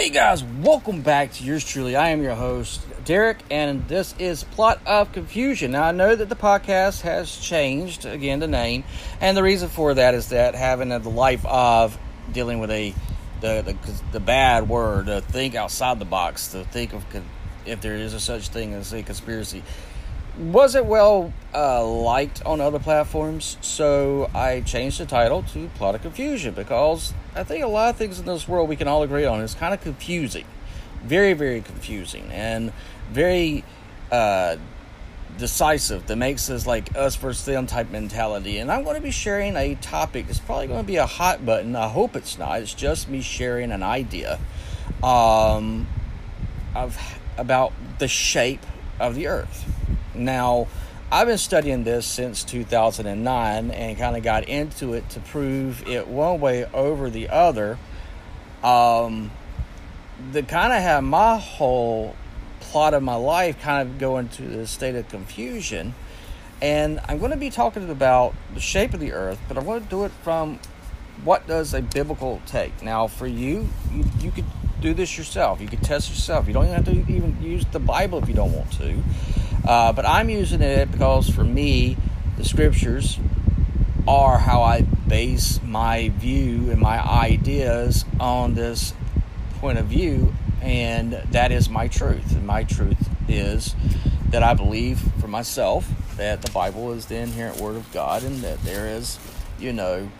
Hey guys, welcome back to yours truly. I am your host, Derek, and this is Plot of Confusion. Now, I know that the podcast has changed, again, the name, and the reason for that is that having the life of dealing with a the, the, the bad word, to think outside the box, to think of if there is a such thing as a conspiracy, wasn't well uh, liked on other platforms, so I changed the title to Plot of Confusion because I think a lot of things in this world we can all agree on is kind of confusing, very very confusing, and very uh, decisive. That makes us like us versus them type mentality. And I'm going to be sharing a topic that's probably going to be a hot button. I hope it's not. It's just me sharing an idea um, of about the shape of the Earth. Now, I've been studying this since 2009 and kind of got into it to prove it one way over the other. Um, kind of had my whole plot of my life kind of go into the state of confusion. And I'm going to be talking about the shape of the earth, but I want to do it from what does a biblical take. Now, for you, you, you could do this yourself. You could test yourself. You don't even have to even use the Bible if you don't want to. Uh, but I'm using it because for me, the scriptures are how I base my view and my ideas on this point of view, and that is my truth. And my truth is that I believe for myself that the Bible is the inherent Word of God and that there is, you know,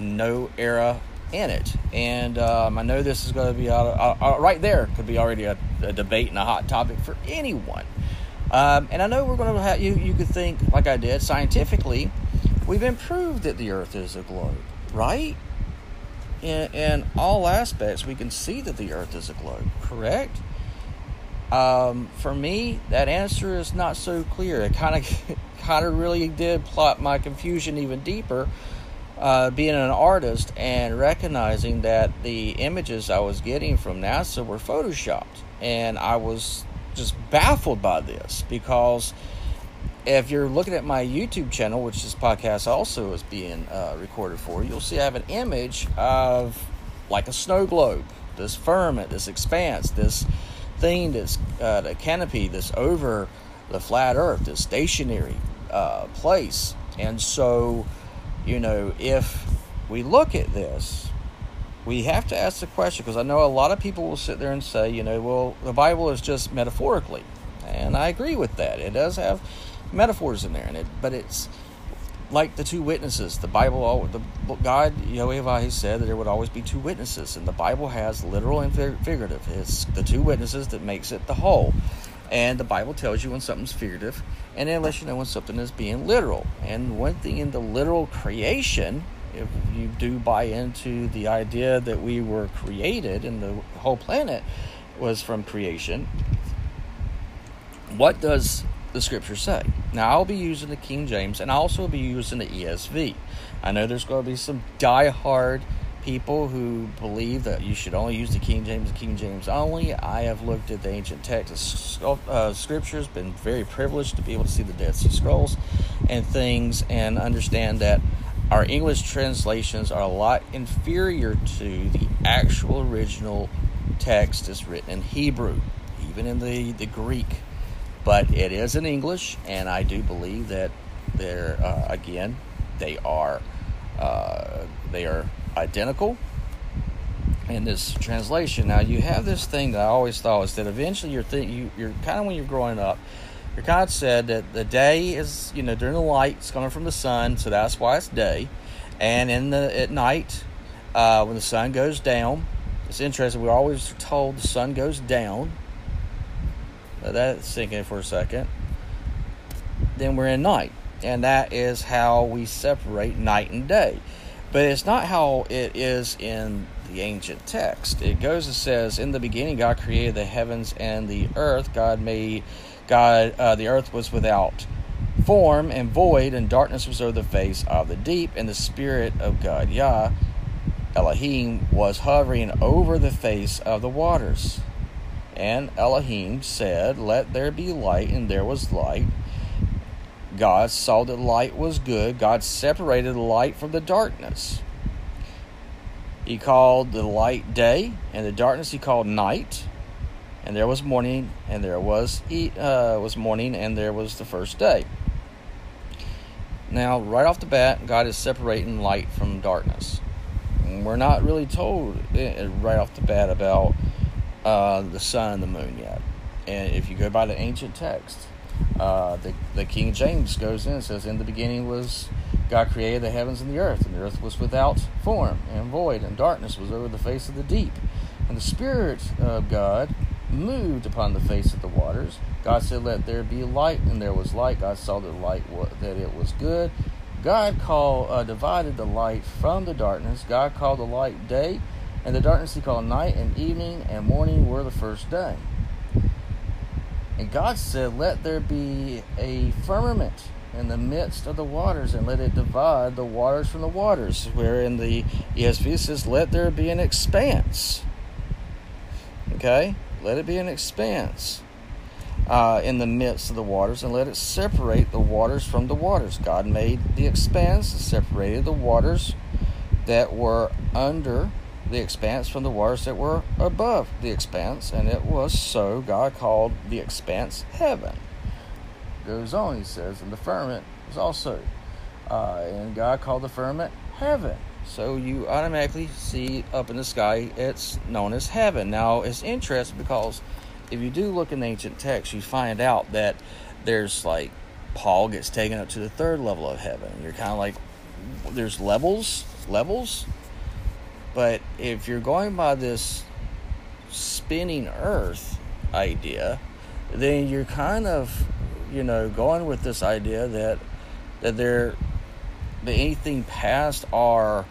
no error in it. And um, I know this is going to be uh, uh, right there, could be already a, a debate and a hot topic for anyone. Um, and I know we're going to have you. You could think, like I did, scientifically, we've improved that the Earth is a globe, right? In, in all aspects, we can see that the Earth is a globe. Correct. Um, for me, that answer is not so clear. It kind of, kind of really did plot my confusion even deeper. Uh, being an artist and recognizing that the images I was getting from NASA were photoshopped, and I was just baffled by this because if you're looking at my YouTube channel, which this podcast also is being uh, recorded for, you'll see I have an image of like a snow globe, this firmament, this expanse, this thing, this uh, the canopy, this over the flat Earth, this stationary uh, place. And so, you know, if we look at this we have to ask the question because I know a lot of people will sit there and say, you know, well, the Bible is just metaphorically, and I agree with that. It does have metaphors in there, and it, but it's like the two witnesses. The Bible, the God Jehovah, He said that there would always be two witnesses, and the Bible has literal and figurative. It's the two witnesses that makes it the whole. And the Bible tells you when something's figurative, and it lets you know when something is being literal. And one thing in the literal creation if you do buy into the idea that we were created and the whole planet was from creation, what does the scripture say? Now, I'll be using the King James and I'll also be using the ESV. I know there's going to be some die-hard people who believe that you should only use the King James King James only. I have looked at the ancient text uh, scriptures, been very privileged to be able to see the Dead Sea Scrolls and things, and understand that our English translations are a lot inferior to the actual original text as written in Hebrew, even in the, the Greek. But it is in English, and I do believe that they're uh, again they are uh, they are identical in this translation. Now you have this thing that I always thought is that eventually you're th- you, you're kind of when you're growing up God said that the day is, you know, during the light, it's coming from the sun, so that's why it's day. And in the at night, uh, when the sun goes down, it's interesting. We're always told the sun goes down. Let that sink in for a second. Then we're in night, and that is how we separate night and day. But it's not how it is in the ancient text. It goes and says, "In the beginning, God created the heavens and the earth. God made." God, uh, the earth was without form and void, and darkness was over the face of the deep, and the Spirit of God, Yah, Elohim, was hovering over the face of the waters. And Elohim said, Let there be light, and there was light. God saw that light was good. God separated the light from the darkness. He called the light day, and the darkness he called night. And there was morning, and there was uh, was morning, and there was the first day. Now, right off the bat, God is separating light from darkness. And we're not really told eh, right off the bat about uh, the sun and the moon yet. And if you go by the ancient text, uh, the, the King James goes in and says, In the beginning was God created the heavens and the earth, and the earth was without form and void, and darkness was over the face of the deep. And the Spirit of God moved upon the face of the waters. God said, Let there be light, and there was light. God saw the light that it was good. God called, uh, divided the light from the darkness. God called the light day, and the darkness he called night, and evening and morning were the first day. And God said, Let there be a firmament in the midst of the waters, and let it divide the waters from the waters. Where in the ESV says, Let there be an expanse. Okay? Let it be an expanse uh, in the midst of the waters, and let it separate the waters from the waters. God made the expanse, and separated the waters that were under the expanse from the waters that were above the expanse, and it was so. God called the expanse heaven. Goes on, he says, and the firmament was also, uh, and God called the firmament heaven. So you automatically see up in the sky, it's known as heaven. Now it's interesting because if you do look in ancient text, you find out that there's like Paul gets taken up to the third level of heaven. You're kind of like, there's levels, levels but if you're going by this spinning earth idea, then you're kind of, you know, going with this idea that that there that anything past our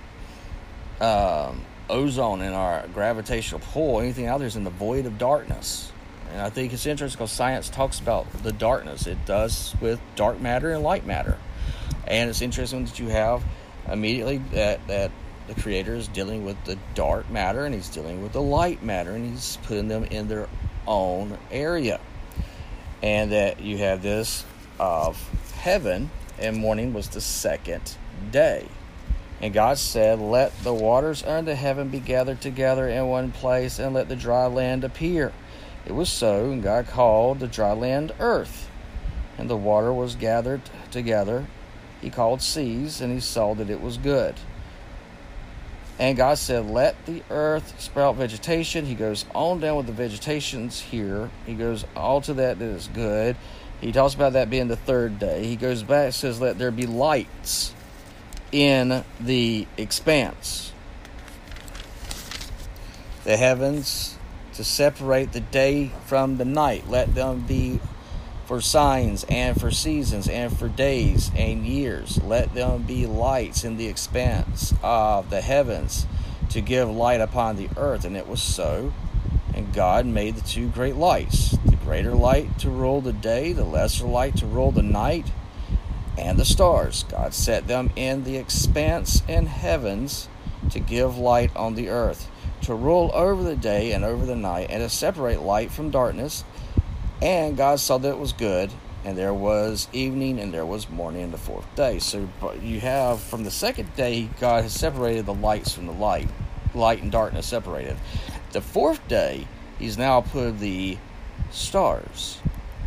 um, ozone and our gravitational pull, anything out there is in the void of darkness. And I think it's interesting because science talks about the darkness. It does with dark matter and light matter. And it's interesting that you have immediately that, that the creator is dealing with the dark matter and he's dealing with the light matter and he's putting them in their own area. And that you have this of heaven, and morning was the second day. And God said, Let the waters under heaven be gathered together in one place, and let the dry land appear. It was so, and God called the dry land earth. And the water was gathered together. He called seas, and he saw that it was good. And God said, Let the earth sprout vegetation. He goes on down with the vegetations here. He goes all to that that is good. He talks about that being the third day. He goes back says, Let there be lights in the expanse. The heavens to separate the day from the night. Let them be for signs and for seasons and for days and years. Let them be lights in the expanse of the heavens to give light upon the earth. And it was so. And God made the two great lights the greater light to rule the day, the lesser light to rule the night, and the stars. God set them in the expanse in heavens to give light on the earth, to rule over the day and over the night, and to separate light from darkness and God saw that it was good, and there was evening and there was morning the fourth day. So you have from the second day, God has separated the lights from the light, light and darkness separated. The fourth day, He's now put the stars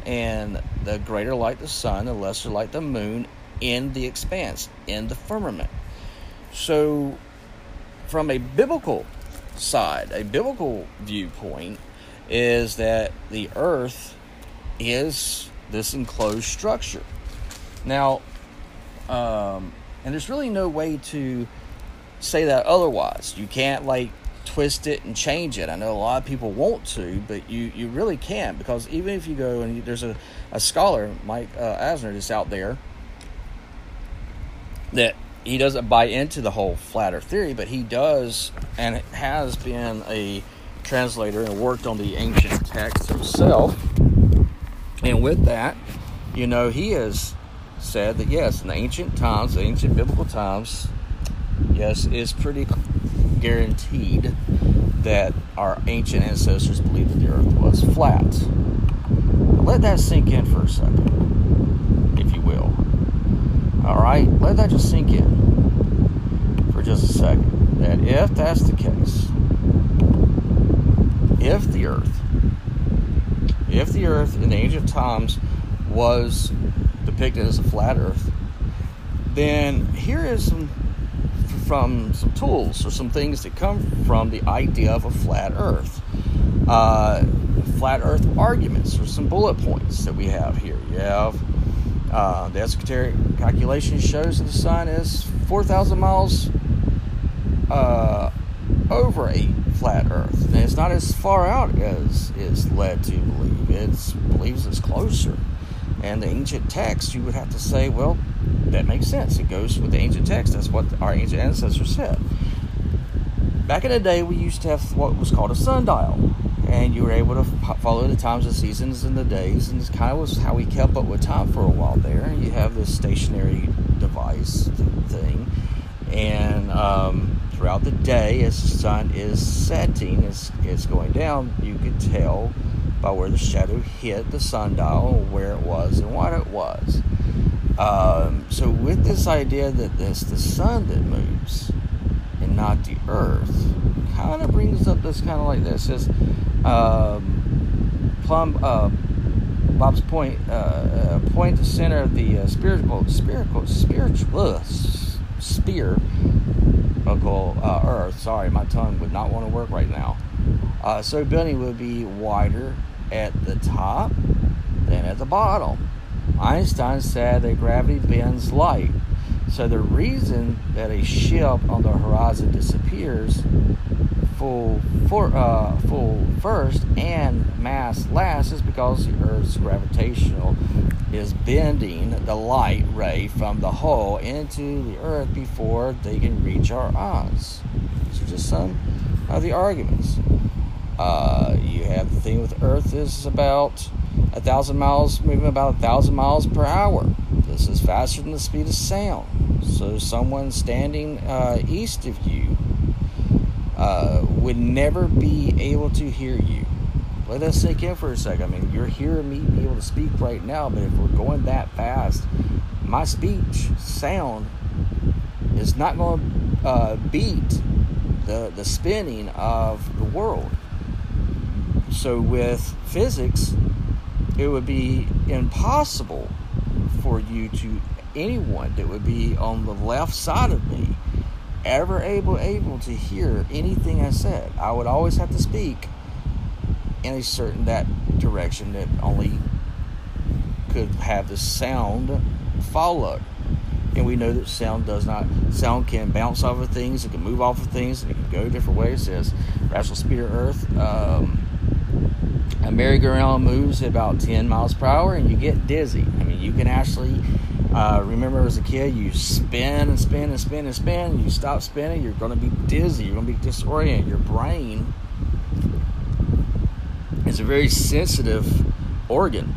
and the greater light, the sun, the lesser light, the moon, in the expanse, in the firmament. So, from a biblical side, a biblical viewpoint, is that the earth is this enclosed structure. Now, um, and there's really no way to say that otherwise. You can't like twist it and change it. I know a lot of people want to, but you, you really can't because even if you go and you, there's a, a scholar, Mike uh, Asner, that's out there that he doesn't buy into the whole flat earth theory, but he does and has been a translator and worked on the ancient texts himself and with that, you know, he has said that yes, in the ancient times, the ancient biblical times, yes, it's pretty guaranteed that our ancient ancestors believed that the earth was flat. Let that sink in for a second, if you will. All right, let that just sink in for just a second. that if that's the case, if the earth, if the earth in the ancient times was depicted as a flat earth, then here is some from some tools or some things that come from the idea of a flat earth. Uh, flat earth arguments or some bullet points that we have here. You have uh, the esoteric calculation shows that the sun is 4,000 miles uh, over a flat Earth. And it's not as far out as is led to believe. It believes it's closer. And the ancient text, you would have to say, well, that makes sense. It goes with the ancient text. That's what our ancient ancestors said. Back in the day, we used to have what was called a sundial and you were able to follow the times, the seasons, and the days, and this kind of was how we kept up with time for a while there. You have this stationary device thing, and um, throughout the day, as the sun is setting, as it's going down, you could tell by where the shadow hit the sundial, where it was, and what it was. Um, so, with this idea that it's the sun that moves and not the earth, kind of brings up this kind of like this is um, Plumb, uh, Bob's point, uh, uh, point the center of the uh, spiritual, spiritual, spiritual, spear, uh, Earth. Sorry, my tongue would not want to work right now. Uh, so Benny would be wider at the top than at the bottom. Einstein said that gravity bends light. So the reason that a ship on the horizon disappears full for uh, full first and mass last is because the Earth's gravitational is bending the light ray from the hole into the Earth before they can reach our eyes. So just some of the arguments. Uh, you have the thing with Earth is about a thousand miles, moving about a thousand miles per hour. This is faster than the speed of sound. So someone standing uh, east of you uh, would never be able to hear you. Let us sink in for a second. I mean, you're hearing me be able to speak right now, but if we're going that fast, my speech sound is not going to uh, beat the, the spinning of the world. So, with physics, it would be impossible for you to, anyone that would be on the left side of me, ever able able to hear anything I said. I would always have to speak in a certain that direction that only could have the sound follow. And we know that sound does not sound can bounce off of things, it can move off of things, and it can go different ways. It says rational of Earth. Um, a merry-go-round moves at about 10 miles per hour, and you get dizzy. I mean, you can actually uh, remember as a kid, you spin and spin and spin and spin. And you stop spinning, you're going to be dizzy. You're going to be disoriented. Your brain is a very sensitive organ,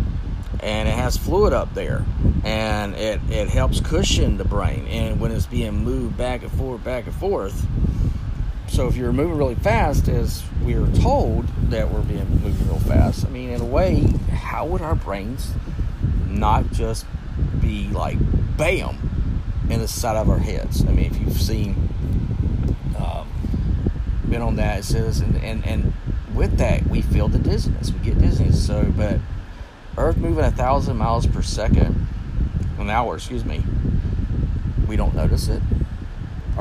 and it has fluid up there, and it, it helps cushion the brain. And when it's being moved back and forth, back and forth, so if you're moving really fast, as we are told that we're being moving real fast, I mean, in a way, how would our brains not just be like bam in the side of our heads. I mean, if you've seen, um, been on that, it says, and, and, and with that, we feel the dizziness. We get dizziness. So, but Earth moving a thousand miles per second, an hour, excuse me, we don't notice it.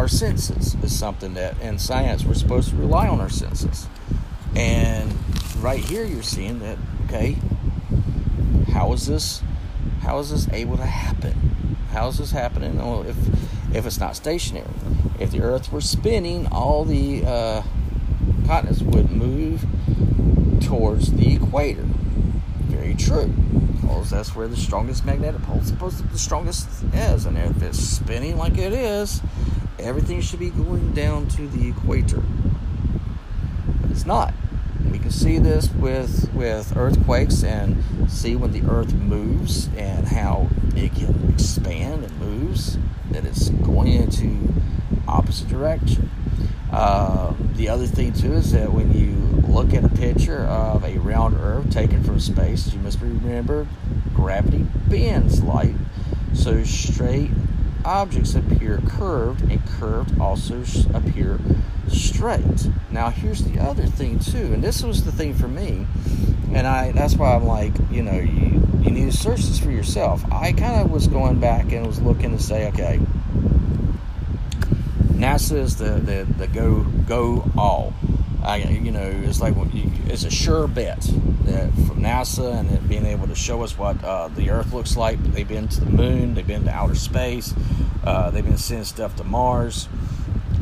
Our senses is something that in science we're supposed to rely on our senses. And right here, you're seeing that, okay, how is this how is this able to happen? How is this happening? Well, if if it's not stationary, if the Earth were spinning, all the uh, continents would move towards the equator. Very true, because that's where the strongest magnetic pole is supposed to be the strongest is, and if it's spinning like it is, everything should be going down to the equator. But it's not. We can see this with with earthquakes and see when the earth moves and how it can expand and moves that it's going into opposite direction. Uh, the other thing too is that when you look at a picture of a round earth taken from space, you must remember gravity bends light. So straight objects appear curved, and curved also appear straight. Now, here's the other thing too, and this was the thing for me, and I that's why I'm like, you know, you you need to search this for yourself. I kind of was going back and was looking to say, okay, NASA is the the, the go go all. I, you know, it's like it's a sure bet that from NASA and it being able to show us what uh, the Earth looks like. They've been to the moon, they've been to outer space, uh, they've been sending stuff to Mars,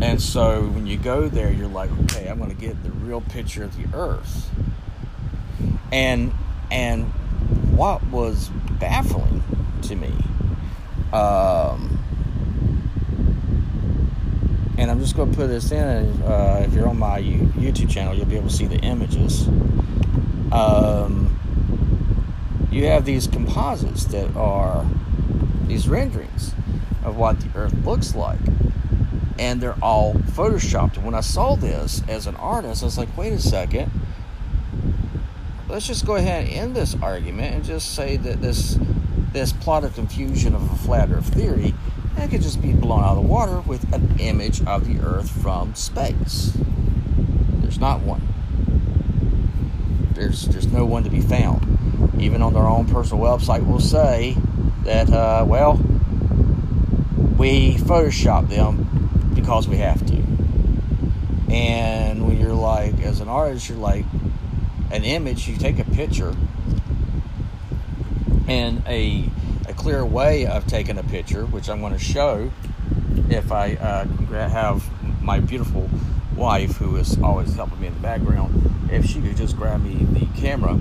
and so when you go there, you're like, okay, I'm going to get the real picture of the Earth. And and what was baffling to me. Um, and I'm just going to put this in. Uh, if you're on my YouTube channel, you'll be able to see the images. Um, you have these composites that are these renderings of what the Earth looks like, and they're all photoshopped. And when I saw this as an artist, I was like, wait a second. Let's just go ahead and end this argument and just say that this this plot of confusion of a flat Earth theory it could just be blown out of the water with an image of the Earth from space. There's not one. There's there's no one to be found. Even on their own personal website will say that uh, well we Photoshop them because we have to. And when you're like as an artist, you're like an image, you take a picture and a clear way of taking a picture, which I'm going to show if I uh, have my beautiful wife, who is always helping me in the background, if she could just grab me the camera.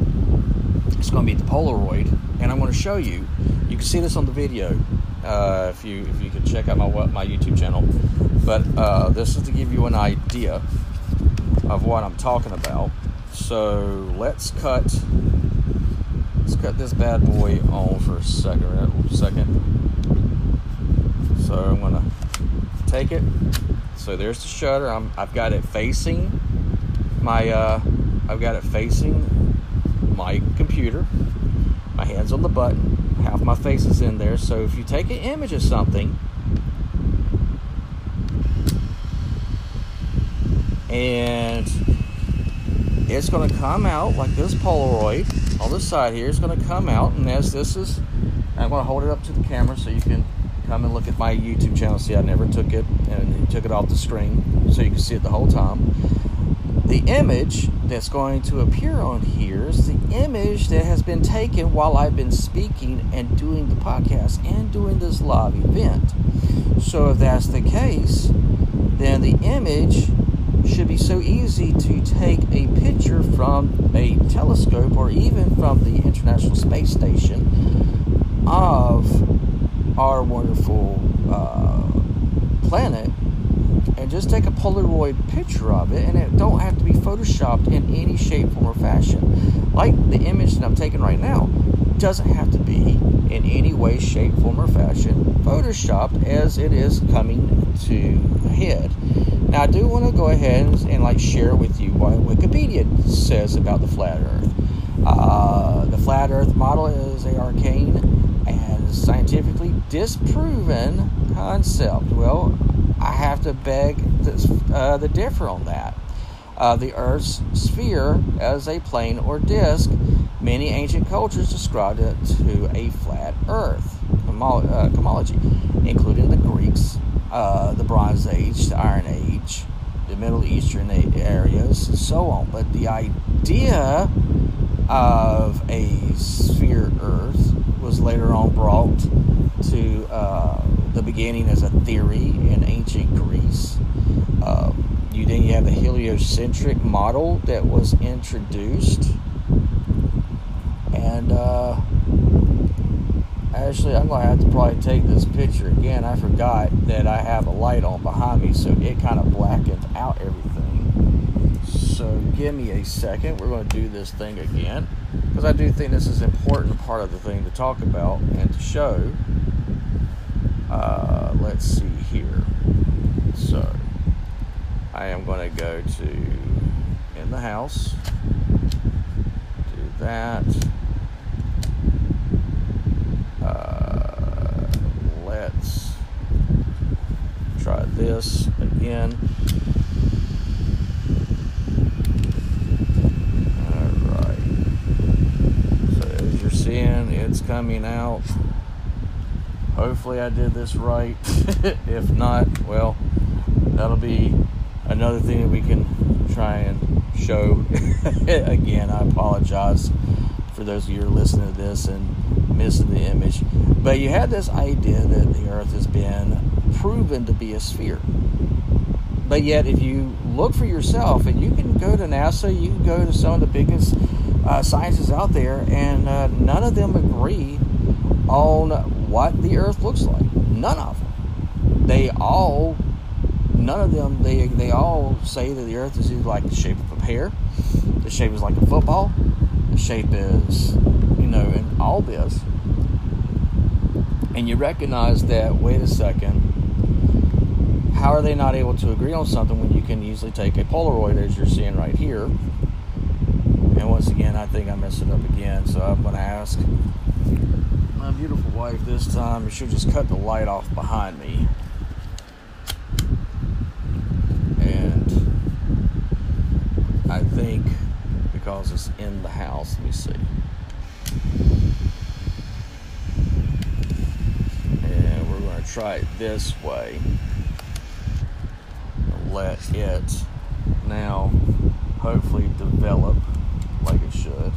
It's going to be the Polaroid, and I'm going to show you. You can see this on the video uh, if you if you can check out my my YouTube channel. But uh, this is to give you an idea of what I'm talking about. So let's cut Let's cut this bad boy on for a second. Second. So I'm gonna take it. So there's the shutter. I'm, I've got it facing my. Uh, I've got it facing my computer. My hands on the button. Half my face is in there. So if you take an image of something and it's going to come out like this Polaroid on the side here is going to come out and as this is I'm going to hold it up to the camera so you can come and look at my YouTube channel. See I never took it and took it off the screen so you can see it the whole time. The image that's going to appear on here is the image that has been taken while I've been speaking and doing the podcast and doing this live event. So if that's the case then the image should be so easy to take a picture from a telescope or even from the International Space Station of our wonderful uh, planet and just take a Polaroid picture of it, and it don't have to be photoshopped in any shape, form, or fashion. Like the image that I'm taking right now doesn't have to be in any way, shape, form, or fashion photoshopped as it is coming to head. Now, I do want to go ahead and, and, like share with you what Wikipedia says about the flat Earth. Uh, the flat Earth model is a arcane and scientifically disproven concept. Well, I have to beg this, uh, the differ on that. Uh, the Earth's sphere as a plane or disk. Many ancient cultures described it to a flat Earth uh, cosmology, including the Greeks, uh, the Bronze Age, the Iron Age, the Middle Eastern areas, and so on. But the idea of a sphere Earth was later on brought to uh, the beginning as a theory in ancient Greece. Um, you then you have the heliocentric model that was introduced, and uh, Actually, I'm going to have to probably take this picture again. I forgot that I have a light on behind me, so it kind of blackens out everything. So give me a second. We're going to do this thing again because I do think this is an important part of the thing to talk about and to show. Uh, let's see here. So I am going to go to in the house, do that. This again. Alright. So as you're seeing, it's coming out. Hopefully I did this right. if not, well, that'll be another thing that we can try and show. Again, I apologize for those of you who are listening to this and missing the image. But you had this idea that the Earth has been proven to be a sphere. But yet, if you look for yourself, and you can go to NASA, you can go to some of the biggest uh, scientists out there, and uh, none of them agree on what the Earth looks like. None of them. They all, none of them, they they all say that the Earth is like the shape of a pear, the shape is like a football, the shape is, you know, and all this. And you recognize that, wait a second, how are they not able to agree on something when you can easily take a Polaroid as you're seeing right here? And once again, I think I messed it up again, so I'm going to ask my beautiful wife this time, she'll just cut the light off behind me. And I think because it's in the house, let me see. And we're going to try it this way. Let it now hopefully develop like it should.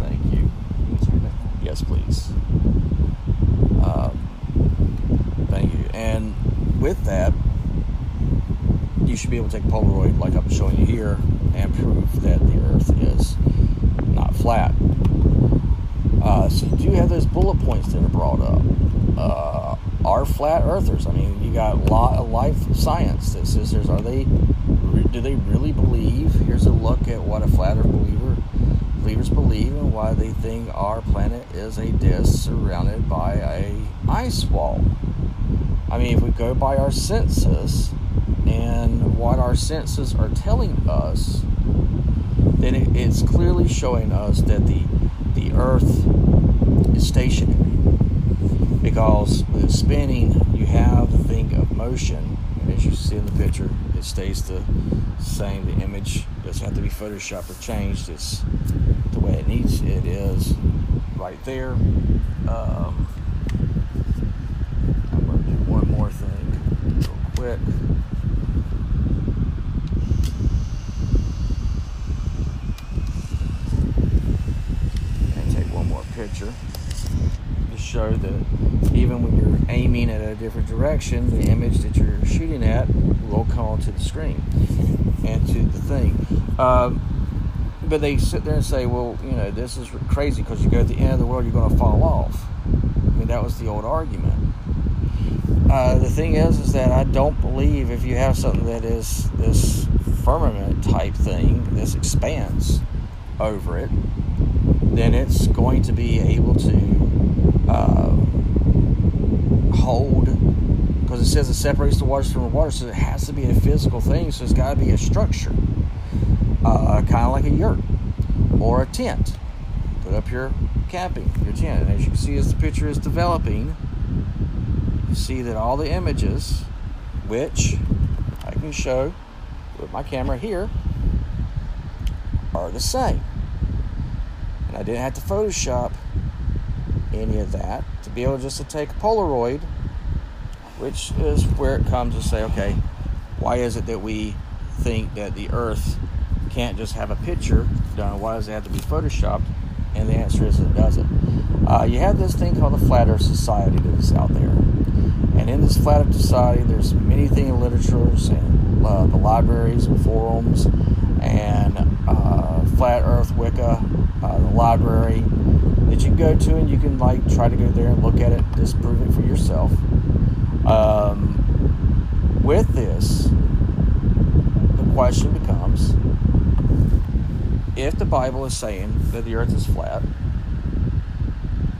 Thank you. Yes, please. Um, thank you. And with that, you should be able to take Polaroid, like I'm showing you here, and prove that the Earth is not flat. Uh, so you have those bullet points that are brought up. Uh, are flat earthers? I mean, you got a lot of life science that says there's are they do they really believe? Here's a look at what a flat earth believer believers believe and why they think our planet is a disk surrounded by a ice wall. I mean, if we go by our senses and what our senses are telling us, then it, it's clearly showing us that the the Earth is stationary. Because with spinning, you have the thing of motion, and as you see in the picture, it stays the same. The image doesn't have to be photoshopped or changed. It's the way it needs. It is right there. Um, I'm going to do one more thing real quick. And take one more picture to show that even when you're aiming at a different direction, the image that you're shooting at will come to the screen and to the thing. Um, but they sit there and say, well, you know, this is crazy because you go to the end of the world, you're going to fall off. I mean, that was the old argument. Uh, the thing is, is that I don't believe if you have something that is this firmament type thing, this expands over it, then it's going to be able to uh, hold because it says it separates the waters from the water, so it has to be a physical thing. So it's got to be a structure, uh, kind of like a yurt or a tent. Put up your camping, your tent, and as you can see, as the picture is developing, you see that all the images, which I can show with my camera here, are the same. And I didn't have to Photoshop any of that to be able just to take a Polaroid, which is where it comes to say, okay, why is it that we think that the Earth can't just have a picture done? Why does it have to be photoshopped? And the answer is it doesn't. Uh, you have this thing called the Flat Earth Society that is out there. And in this Flat Earth Society, there's many things in literatures and uh, the libraries and forums and uh, Flat Earth Wiki, uh, the library that you can go to and you can like try to go there and look at it, disprove it for yourself. Um, with this, the question becomes if the Bible is saying that the earth is flat,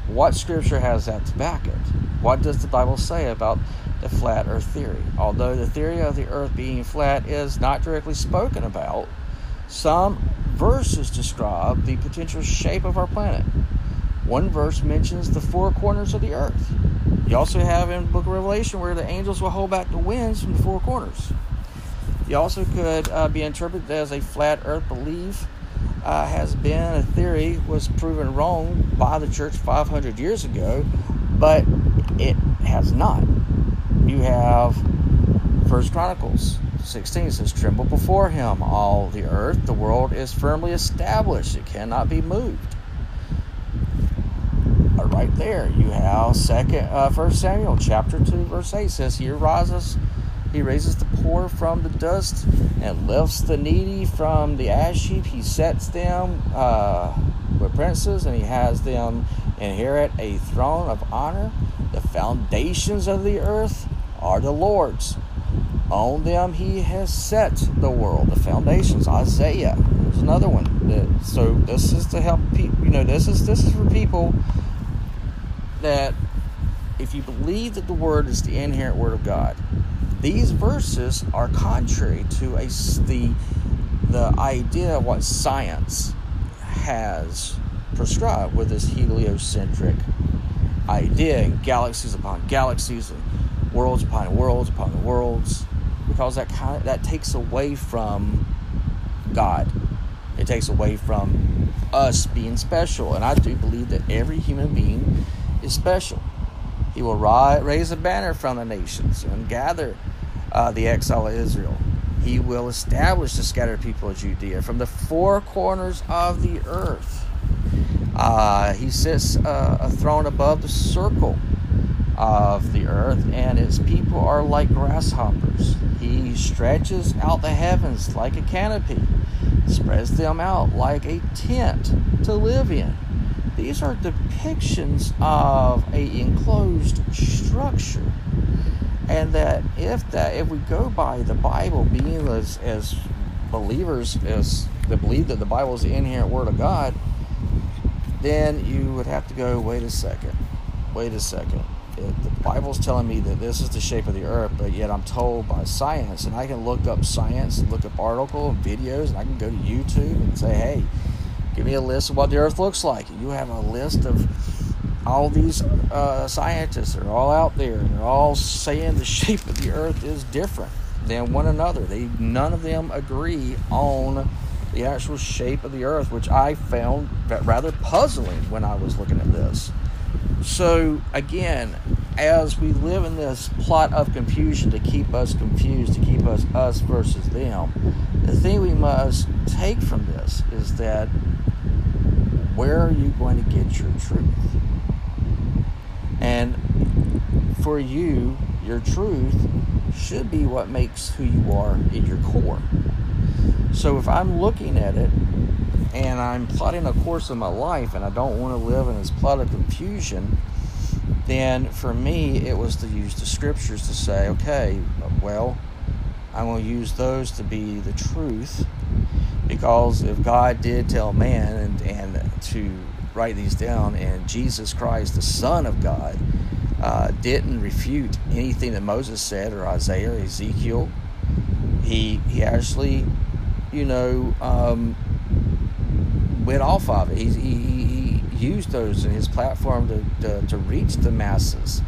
what scripture has that to back it? What does the Bible say about the flat earth theory? Although the theory of the earth being flat is not directly spoken about, some verses describe the potential shape of our planet. one verse mentions the four corners of the earth. You also have in the book of Revelation where the angels will hold back the winds from the four corners. You also could uh, be interpreted as a flat earth belief uh, has been a theory was proven wrong by the church 500 years ago, but it has not. You have First Chronicles 16 says, "Tremble before him, all the earth. The world is firmly established; it cannot be moved." Right there, you have Second uh, First Samuel chapter two, verse eight says, "He rises." He raises the poor from the dust and lifts the needy from the ash heap. He sets them uh, with princes and he has them inherit a throne of honor. The foundations of the earth are the Lord's. On them he has set the world, the foundations. Isaiah. There's another one. so this is to help people. You know, this is this is for people that if you believe that the word is the inherent word of God, these verses are contrary to a, the, the idea of what science has prescribed with this heliocentric idea and galaxies upon galaxies and worlds upon worlds upon worlds because that kind of, that takes away from God. It takes away from us being special, and I do believe that every human being is special. He will raise a banner from the nations and gather uh, the exile of Israel. He will establish the scattered people of Judea from the four corners of the earth. Uh, he sits uh, a throne above the circle of the earth, and his people are like grasshoppers. He stretches out the heavens like a canopy, spreads them out like a tent to live in. These are depictions of a enclosed structure and that if that if we go by the Bible being as as believers as that believe that the Bible is the inherent word of God, then you would have to go. Wait a second. Wait a second. It, the Bible's telling me that this is the shape of the earth, but yet I'm told by science, and I can look up science and look up article and videos, and I can go to YouTube and say, hey, give me a list of what the earth looks like. You have a list of all these uh, scientists are all out there and they're all saying the shape of the earth is different than one another they none of them agree on the actual shape of the earth which i found rather puzzling when i was looking at this so again as we live in this plot of confusion to keep us confused to keep us us versus them the thing we must take from this is that where are you going to get your truth and for you, your truth should be what makes who you are in your core. So if I'm looking at it and I'm plotting a course of my life and I don't want to live in this plot of confusion, then for me it was to use the scriptures to say, okay, well, I'm going to use those to be the truth because if God did tell man and, and to write these down, and Jesus Christ, the Son of God, uh, didn't refute anything that Moses said or Isaiah or Ezekiel. He he actually, you know, um, went off of it. He, he, he used those in his platform to, to, to reach the masses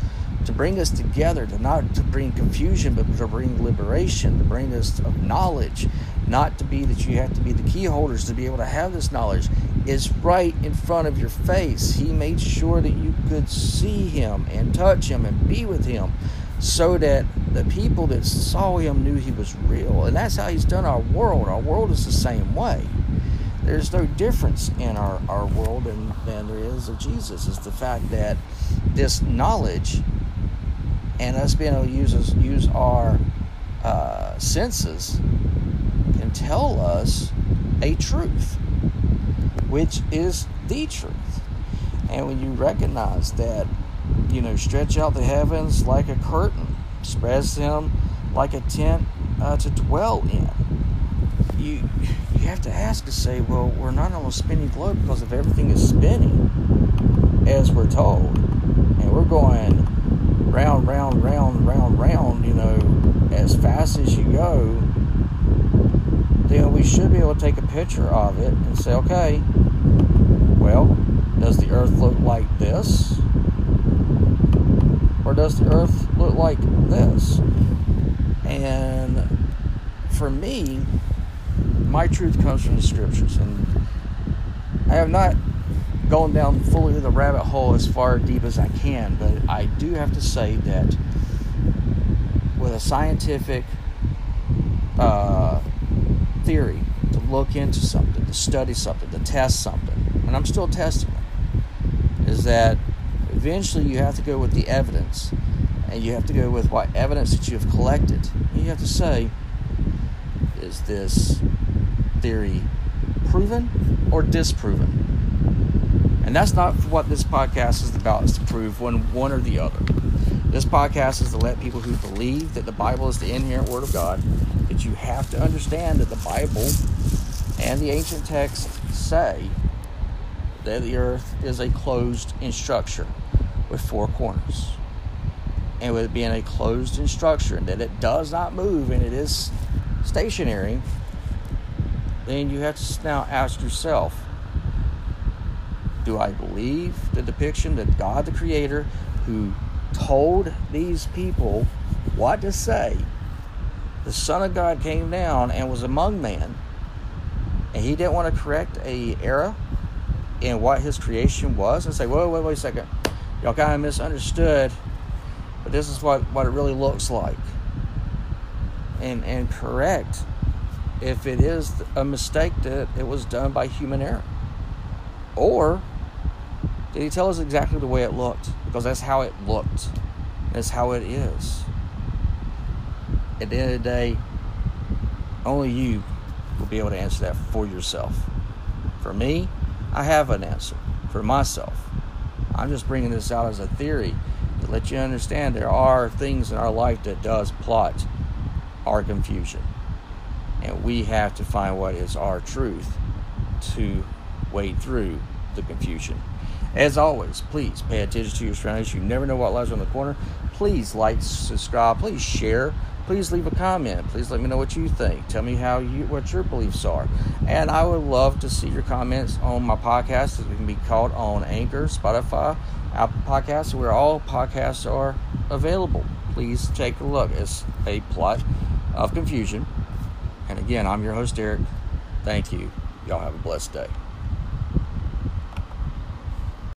to bring us together, to not to bring confusion, but to bring liberation, to bring us of knowledge, not to be that you have to be the key holders to be able to have this knowledge, is right in front of your face. He made sure that you could see him and touch him and be with him so that the people that saw him knew he was real. And that's how he's done our world. Our world is the same way. There's no difference in our, our world than, than there is of Jesus. It's the fact that this knowledge and us being able to use use our uh, senses can tell us a truth, which is the truth. And when you recognize that, you know, stretch out the heavens like a curtain, spreads them like a tent uh, to dwell in. You you have to ask to say, well, we're not on a spinning globe because if everything is spinning, as we're told, and we're going round, round, round, round, round, you know, as fast as you go, then we should be able to take a picture of it and say, okay, well, Does the earth look like this? Or does the earth look like this? And for me, my truth comes from the scriptures. And I have not gone down fully the rabbit hole as far deep as I can, but I do have to say that with a scientific uh, theory to look into something, to study something, to test something, and I'm still testing it, is that eventually you have to go with the evidence and you have to go with what evidence that you have collected. You have to say, is this theory proven or disproven? And that's not what this podcast is about, is to prove one, one or the other. This podcast is to let people who believe that the Bible is the inherent Word of God, that you have to understand that the Bible and the ancient texts say that the earth is a closed in structure with four corners. And with it being a closed in structure and that it does not move and it is stationary, then you have to now ask yourself do I believe the depiction that God the Creator, who told these people what to say, the Son of God came down and was among man, and he didn't want to correct a error in what his creation was and say, wait, wait, wait a second, y'all kind of misunderstood, but this is what, what it really looks like. And, and correct if it is a mistake that it was done by human error. Or did he tell us exactly the way it looked? Because that's how it looked. That's how it is. At the end of the day, only you will be able to answer that for yourself. For me, I have an answer for myself. I'm just bringing this out as a theory to let you understand there are things in our life that does plot our confusion. And we have to find what is our truth to wade through the confusion. As always, please pay attention to your surroundings. You never know what lies around the corner. Please like, subscribe, please share, please leave a comment. Please let me know what you think. Tell me how you what your beliefs are. And I would love to see your comments on my podcast. It can be caught on Anchor, Spotify, Apple Podcasts, where all podcasts are available. Please take a look. It's a plot of confusion. And again, I'm your host, Derek. Thank you. Y'all have a blessed day.